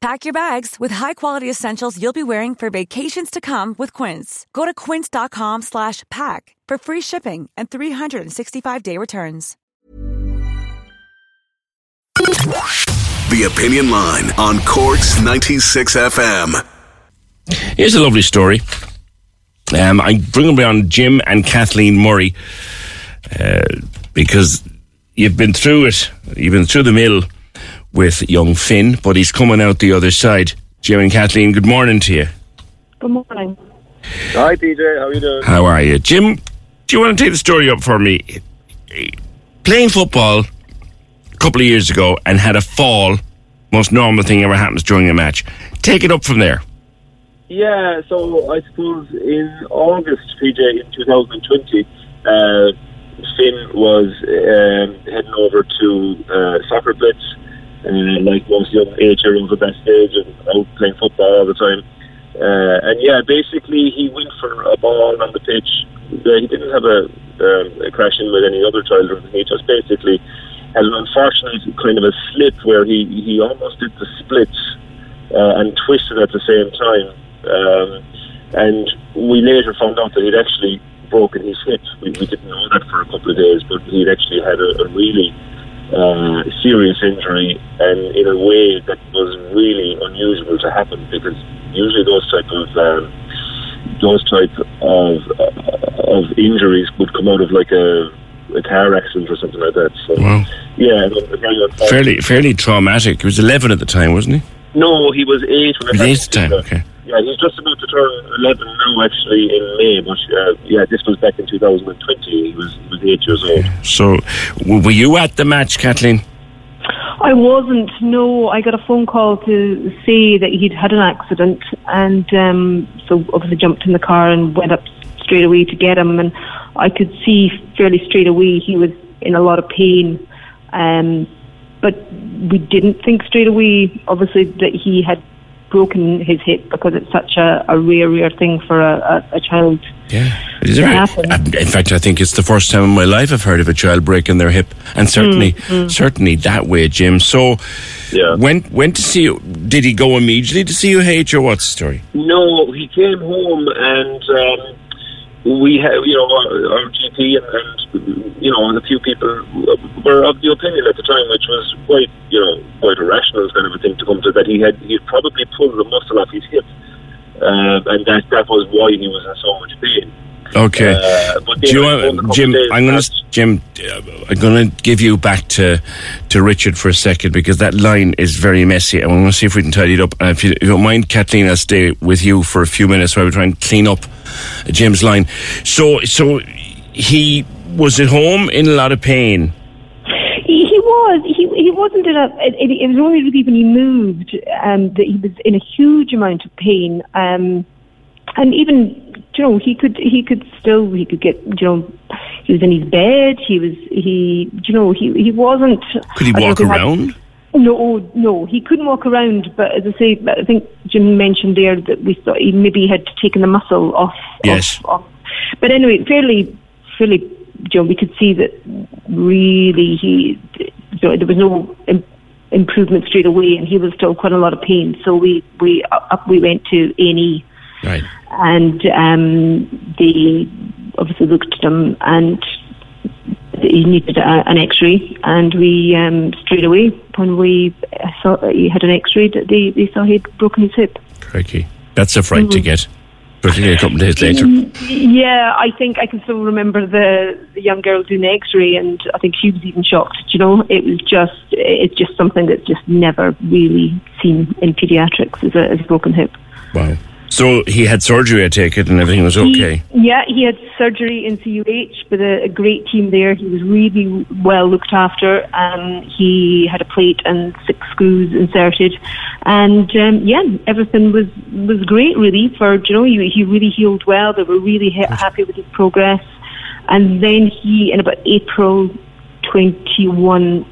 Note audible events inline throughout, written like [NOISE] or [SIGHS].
Pack your bags with high-quality essentials you'll be wearing for vacations to come with Quince. Go to quince.com slash pack for free shipping and 365-day returns. The Opinion Line on Corks 96 FM. Here's a lovely story. Um, I bring them around Jim and Kathleen Murray uh, because you've been through it. You've been through the mill with young Finn, but he's coming out the other side. Jim and Kathleen, good morning to you. Good morning. Hi, PJ. How are you doing? How are you? Jim, do you want to take the story up for me? Playing football a couple of years ago and had a fall, most normal thing ever happens during a match. Take it up from there. Yeah, so I suppose in August, PJ, in 2020, uh, Finn was um, heading over to uh, Soccer Blitz, uh, like most young age year-olds at that stage, and out playing football all the time. Uh, and yeah, basically he went for a ball on the pitch. Uh, he didn't have a, um, a crash in with any other child, he just basically had an unfortunate kind of a slip where he, he almost did the splits uh, and twisted at the same time. Um, and we later found out that he'd actually broken his hip. We, we didn't know that for a couple of days, but he'd actually had a, a really uh, serious injury, and in a way that was really unusual to happen because usually those type of um, those type of uh, of injuries would come out of like a, a car accident or something like that. So Wow. yeah. Fairly, fairly traumatic. He was 11 at the time, wasn't he? No, he was eight when was eight at the time, okay. Yeah, he's just about to turn 11 now, actually, in May. But uh, yeah, this was back in 2020. He was, he was eight years old. So, were you at the match, Kathleen? I wasn't. No, I got a phone call to say that he'd had an accident, and um, so obviously jumped in the car and went up straight away to get him. And I could see fairly straight away he was in a lot of pain. Um, but we didn't think straight away, obviously, that he had broken his hip because it's such a, a rare, rare thing for a, a, a child. Yeah. Is it It right? happened. Um, In fact, I think it's the first time in my life I've heard of a child breaking their hip, and certainly, certainly that way, Jim. So, Yeah. when went to see you? Did he go immediately to see you, H, or what's the story? No, he came home and um, we had, you know, our, our GP and, and, you know, a few people were of the opinion at the time, which was quite, you know, quite a rational kind of a thing to come to, that he had, he had probably pulled the muscle off his hip. Um, and that that was why he was in so much pain. Okay. Uh, but Do you then I phoned a want, Jim? days I'm going to Jim. uh, I'm going to give you back to to Richard for a second because that line is very messy. and I'm going to see if we can tidy it up. And if you, if you don't mind, Kathleen, I'll stay with you for a few minutes while we try and clean up Jim's line. So, so he was at home in a lot of pain. He, he was. He he wasn't in a. It, it was only really when he moved um, that he was in a huge amount of pain. Um, and even you know he could he could still he could get you know he was in his bed. He was he you know he he wasn't. Could he I don't know walk if had- around? no, no, he couldn't walk around. But as I say, I think Jim mentioned there that we thought he maybe had taken the muscle off. Yes. Off, off. But anyway, fairly, fairly, you know, we could see that really he, you know, there was no Im- improvement straight away, and he was still quite a lot of pain. So we we up we went to A and E Right. and um, they obviously looked at him and he needed a, an X-ray, and we um, straight away when we saw that he had an X-ray, that they, they saw he'd broken his hip. Crikey. That's a fright to get. particularly a couple of days later. Yeah, I think I can still remember the, the young girl doing the X-ray, and I think she was even shocked. You know, it was just it's just something that's just never really seen in paediatrics as a, as a broken hip. Wow. So he had surgery, I take it, and everything was okay. He, yeah, he had surgery in CUH with a, a, great team there. He was really well looked after. Um, he had a plate and six screws inserted, and um, yeah, everything was was great. Really, for you know, he, he really healed well. They were really ha- happy with his progress, and then he, in about April 21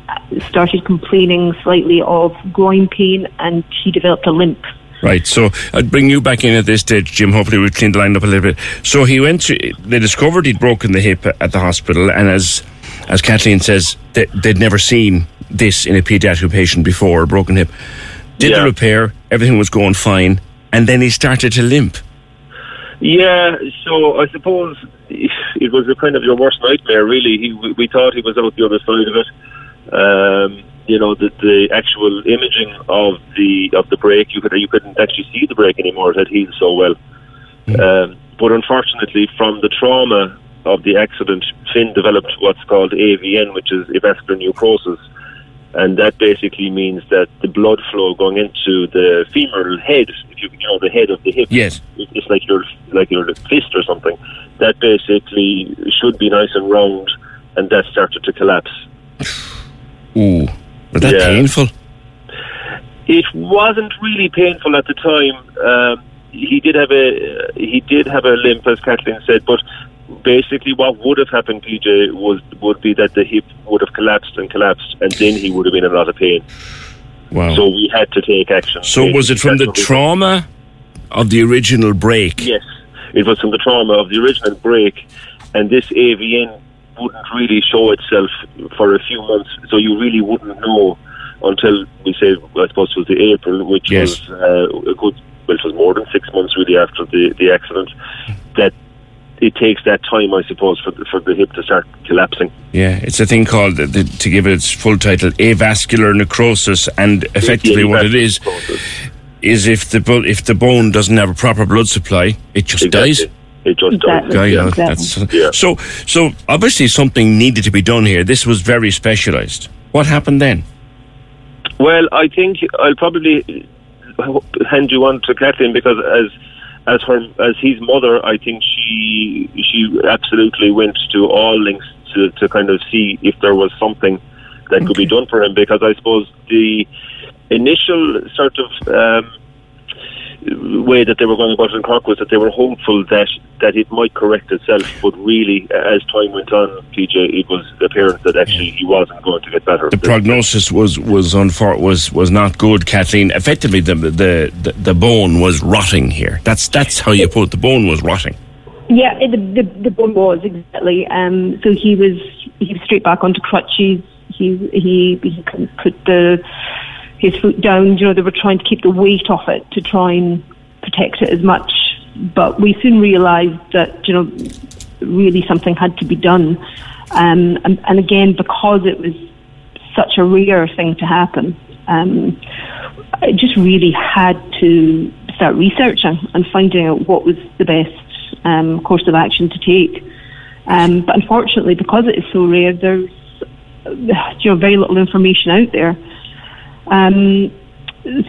started complaining slightly of groin pain and he developed a limp. Right, so I'd bring you back in at this stage, Jim. Hopefully, we've cleaned the line up a little bit. So he went to, they discovered he'd broken the hip at the hospital, and as as Kathleen says, they, would never seen this in a paediatric patient before, a broken hip. Did yeah. the repair, everything was going fine, and then he started to limp. Yeah, so I suppose [LAUGHS] it was a kind of your worst nightmare, really. He, we thought he was out the other side of it. Um, you know the, the actual imaging of the of the break you could you couldn't actually see the break anymore it had healed so well mm. um, but unfortunately from the trauma of the accident Finn developed what's called AVN which is avascular necrosis and that basically means that the blood flow going into the femoral head if you, you know the head of the hip yes it's like your like your fist or something that basically should be nice and round and that started to collapse [SIGHS] Ooh. Was that yeah. painful? It wasn't really painful at the time. Um, he did have a he did have a limp, as Kathleen said, but basically what would have happened, PJ, was would be that the hip would have collapsed and collapsed, and then he would have been in a lot of pain. Wow! So we had to take action. So was it from the trauma of the original break? Yes, it was from the trauma of the original break, and this AVN wouldn't really show itself for a few months, so you really wouldn't know until we say, I suppose, it was the April, which yes. was uh, a good, well, it was more than six months really after the, the accident, that it takes that time, I suppose, for the, for the hip to start collapsing. Yeah, it's a thing called, the, to give it its full title, avascular necrosis, and effectively what it is, necrosis. is if the if the bone doesn't have a proper blood supply, it just exactly. dies. It just exactly. does. Yeah, exactly. yeah. So, so obviously something needed to be done here. This was very specialised. What happened then? Well, I think I'll probably hand you on to Kathleen because as as her as his mother, I think she she absolutely went to all links to, to kind of see if there was something that okay. could be done for him because I suppose the initial sort of um, way that they were going about it in Cork was that they were hopeful that that it might correct itself, but really, as time went on, PJ, it was apparent that actually he wasn't going to get better. The prognosis was was unfor- was was not good, Kathleen. Effectively, the, the the the bone was rotting here. That's that's how you put it. The bone was rotting. Yeah, the, the the bone was exactly. Um, so he was he was straight back onto crutches. He he he could put the his foot down. You know, they were trying to keep the weight off it to try and protect it as much. But we soon realised that you know really something had to be done. Um, and, and, again, because it was such a rare thing to happen, um, I just really had to start researching and finding out what was the best um, course of action to take. Um, but unfortunately, because it is so rare, there's you know very little information out there. Um,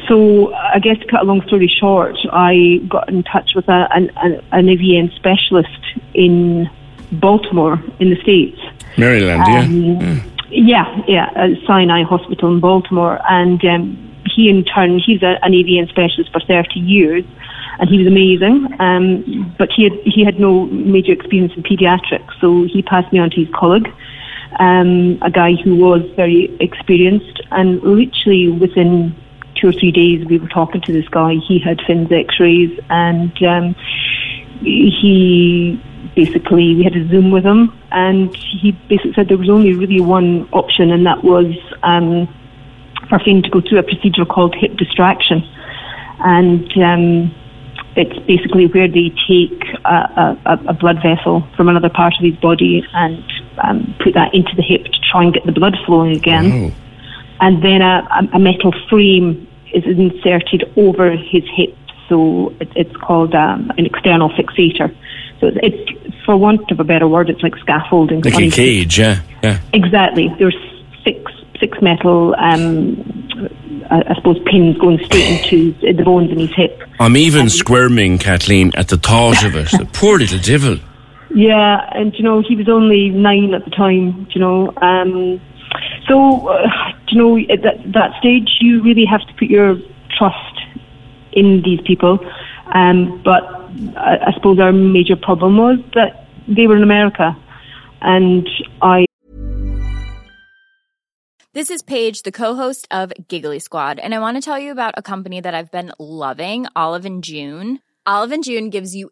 so I guess to cut a long story short, I got in touch with a, an, an AVN specialist in Baltimore in the States. Maryland, um, yeah. Yeah, yeah, at Sinai Hospital in Baltimore. And um, he in turn, he's a, an AVN specialist for 30 years and he was amazing. Um, but he had, he had no major experience in pediatrics, so he passed me on to his colleague um, a guy who was very experienced, and literally within two or three days, we were talking to this guy. He had Finn's X-rays, and um, he basically we had a Zoom with him, and he basically said there was only really one option, and that was um, for Finn to go through a procedure called hip distraction, and um, it's basically where they take a, a, a, blood vessel from another part of his body and um, put that into the hip to try and get the blood flowing again. And then a, a metal frame is inserted over his hip, So it, it's called um, an external fixator. So it's, it's, for want of a better word, it's like scaffolding. Like a cage, yeah, yeah. Exactly. There's six six metal, um, I, I suppose, pins going straight [SIGHS] into the bones in his hip. I'm even squirming, Kathleen, at the thought of it. The poor little devil. Yeah, and you know he was only nine at the time. You know, um, so uh, you know at that, that stage you really have to put your trust in these people. Um, but I, I suppose our major problem was that they were in America, and I This is Paige, the co-host of Giggly Squad, and I want to tell you about a company that I've been loving, Olive and June. Olive and June gives you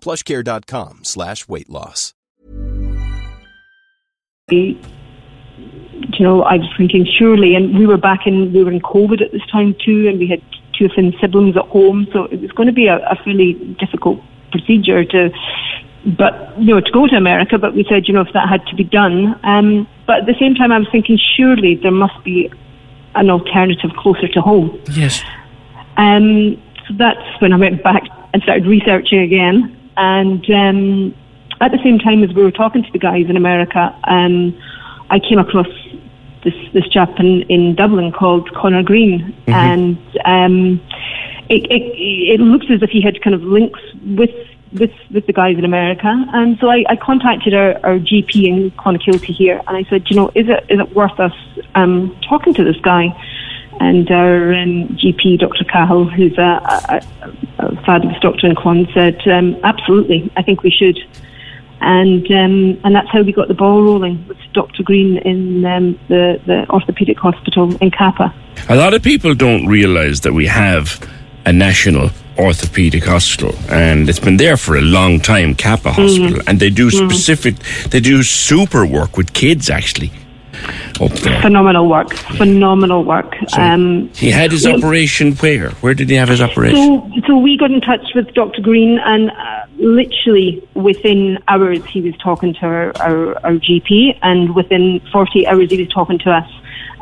plushcare.com slash weight loss. you know, I was thinking surely, and we were back in, we were in COVID at this time too, and we had two of Finn's siblings at home, so it was going to be a, a fairly difficult procedure to, but, you know, to go to America, but we said, you know, if that had to be done. Um, but at the same time, I was thinking surely there must be an alternative closer to home. Yes. Um, so that's when I went back and started researching again. And um, at the same time as we were talking to the guys in America, um, I came across this this chap in, in Dublin called Conor Green, and um, it, it it looks as if he had kind of links with with with the guys in America. And so I, I contacted our, our GP in Clonakilty here, and I said, you know, is it is it worth us um, talking to this guy? And our um, GP, Dr. Cahill, who's a, a, a fabulous doctor in Clon, said, um, absolutely, I think we should. And um, and that's how we got the ball rolling with Dr. Green in um, the, the orthopaedic hospital in Cappagh. A lot of people don't realise that we have a national orthopedic hospital and it's been there for a long time Cappagh hospital and they do specific they do super work with kids actually up there Phenomenal work, phenomenal work. um, he had his operation where where did he have his operation So, so we got in touch with Dr. Green, and uh, literally within hours he was talking to our, our, our GP, and within 40 hours he was talking to us,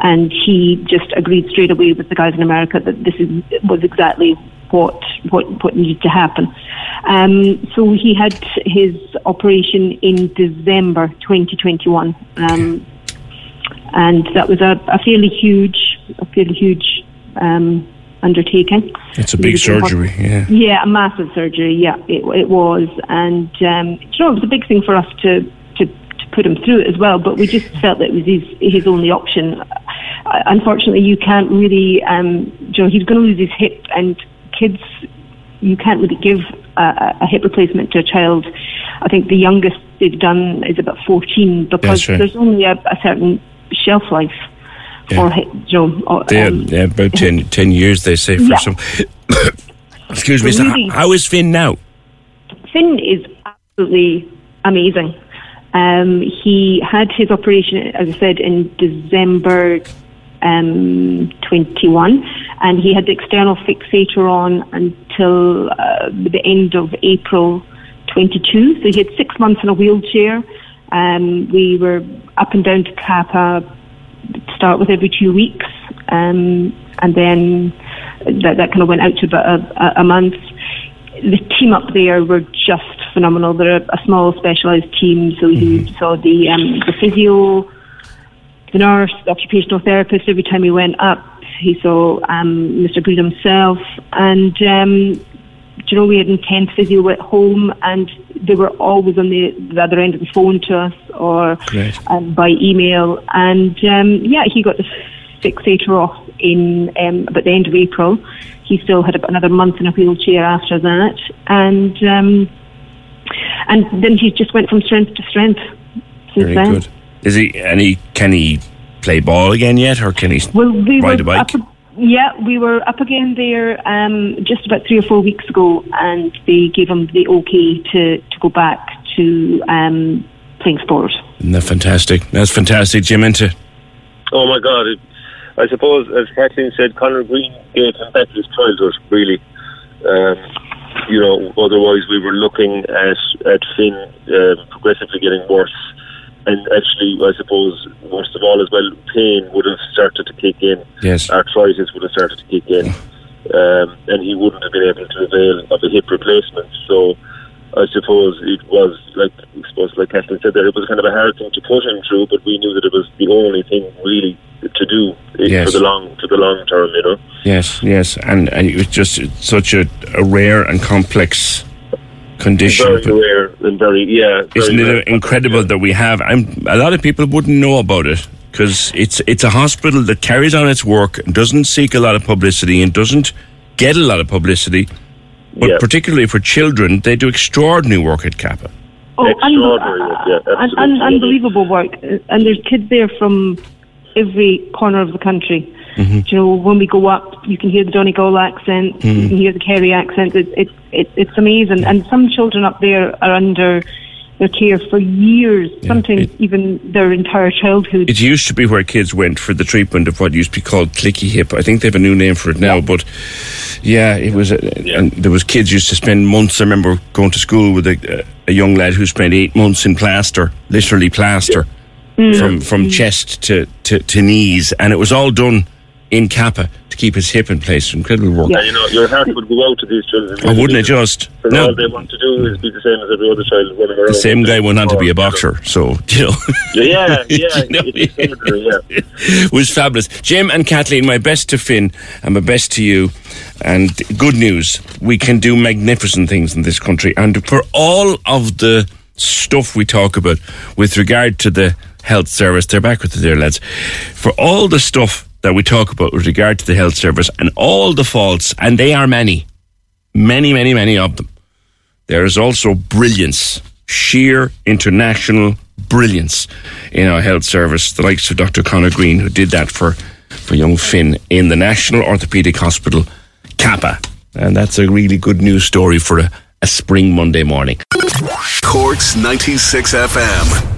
and he just agreed straight away with the guys in America that this is, was exactly what what what needed to happen. Um, so he had his operation in December 2021. Um, and that was a, a fairly huge, a fairly huge um, undertaking. it's a big hos- surgery yeah Yeah, a massive surgery. Yeah, it, it was, and um, you know, it was a big thing for us to, to to put him through it as well. But we just felt that it was his his only option. Uh, unfortunately, you can't really, um, you know, he's going to lose his hip, and kids, you can't really give a, a hip replacement to a child. I think the youngest they've done is about 14 because right. there's only a, a certain shelf life. Yeah. Or, hi- you know, or, they um, had, yeah, about 10, [LAUGHS] 10 years they say for Yeah. some [COUGHS] excuse me so Really? how- how is Finn now Finn is absolutely amazing. Um, he had his operation, as I said, in December um, 21, and he had the external fixator on until uh, the end of April 22. So he had six months in a wheelchair. Um, we were up and down to Cappagh, start with every two weeks, um, and then that, that kind of went out to about a, a month. The team up there were just phenomenal. They're a, a small specialised team, so you mm-hmm. saw the um, the physio, the nurse, the occupational therapist. Every time he went up, he saw um, Mr. Good himself, and um, you know we had intense physio at home, and they were always on the, the other end of the phone to us or um, by email. And um, yeah, he got the fixator off in um, about the end of April. He still had about another month in a wheelchair after that, and um, and then he just went from strength to strength since Very then. Good. Is he? And he can he play ball again yet, or can he well, we ride a bike? Up, yeah, we were up again there um, just about three or four weeks ago, and they gave him the okay to to go back to um, playing sport. Isn't that fantastic? That's fantastic, Jim. Into. Oh my God! It, I suppose, as Kathleen said, Conor Green gave him back his childhood. Really. Um, you know, otherwise we were looking at at Finn um, progressively getting worse, and actually, I suppose, worst of all as well, pain would have started to kick in. Yes, arthritis would have started to kick in, um, and he wouldn't have been able to avail of a hip replacement. So. I suppose it was like I suppose like Kathleen said there, it was kind of a hard thing to put him through, but we knew that it was the only thing really to do yes. for the long for the long term, you know. Yes, yes, and, and it was just such a, a rare and complex condition. Very rare and very yeah. Very isn't it incredible yeah. that we have? I'm, a lot of people wouldn't know about it because it's it's a hospital that carries on its work and doesn't seek a lot of publicity and doesn't get a lot of publicity. But yeah. particularly for children, they do extraordinary work at Cappagh. Oh, extraordinary, un- yeah, un- un- unbelievable work, and there's kids there from every corner of the country. Mm-hmm. You know, when we go up, you can hear the Donegal accent, mm-hmm. you can hear the Kerry accent. It, it, it, it's amazing. And some children up there are under their care for years, yeah, sometimes it, even their entire childhood. It used to be where kids went for the treatment of what used to be called clicky hip. I think they have a new name for it now, yeah. but yeah, it was. Uh, yeah. And there was kids used to spend months. I remember going to school with a, a young lad who spent eight months in plaster, literally plaster mm. from from mm. chest to, to, to knees, and it was all done in Cappagh to keep his hip in place. Incredible work. Yeah, you know, your heart would go out to these children. Oh, wouldn't it just? no. all they want to do is be the same as every other child running around. The same guy went on to be a boxer, so, [LAUGHS] you know. Yeah, yeah, [LAUGHS] you know, yeah. it [LAUGHS] was fabulous. Jim and Kathleen, my best to Finn and my best to you. And good news, we can do magnificent things in this country. And for all of the stuff we talk about with regard to the health service. They're back with the dear lads. For all the stuff that we talk about with regard to the health service and all the faults, and they are many, many, many, many of them, there is also brilliance, sheer international brilliance in our health service. The likes of Dr. Conor Green, who did that for, for young Finn in the National Orthopaedic Hospital, Cappagh. And that's a really good news story for a, a spring Monday morning. Corks 96 FM.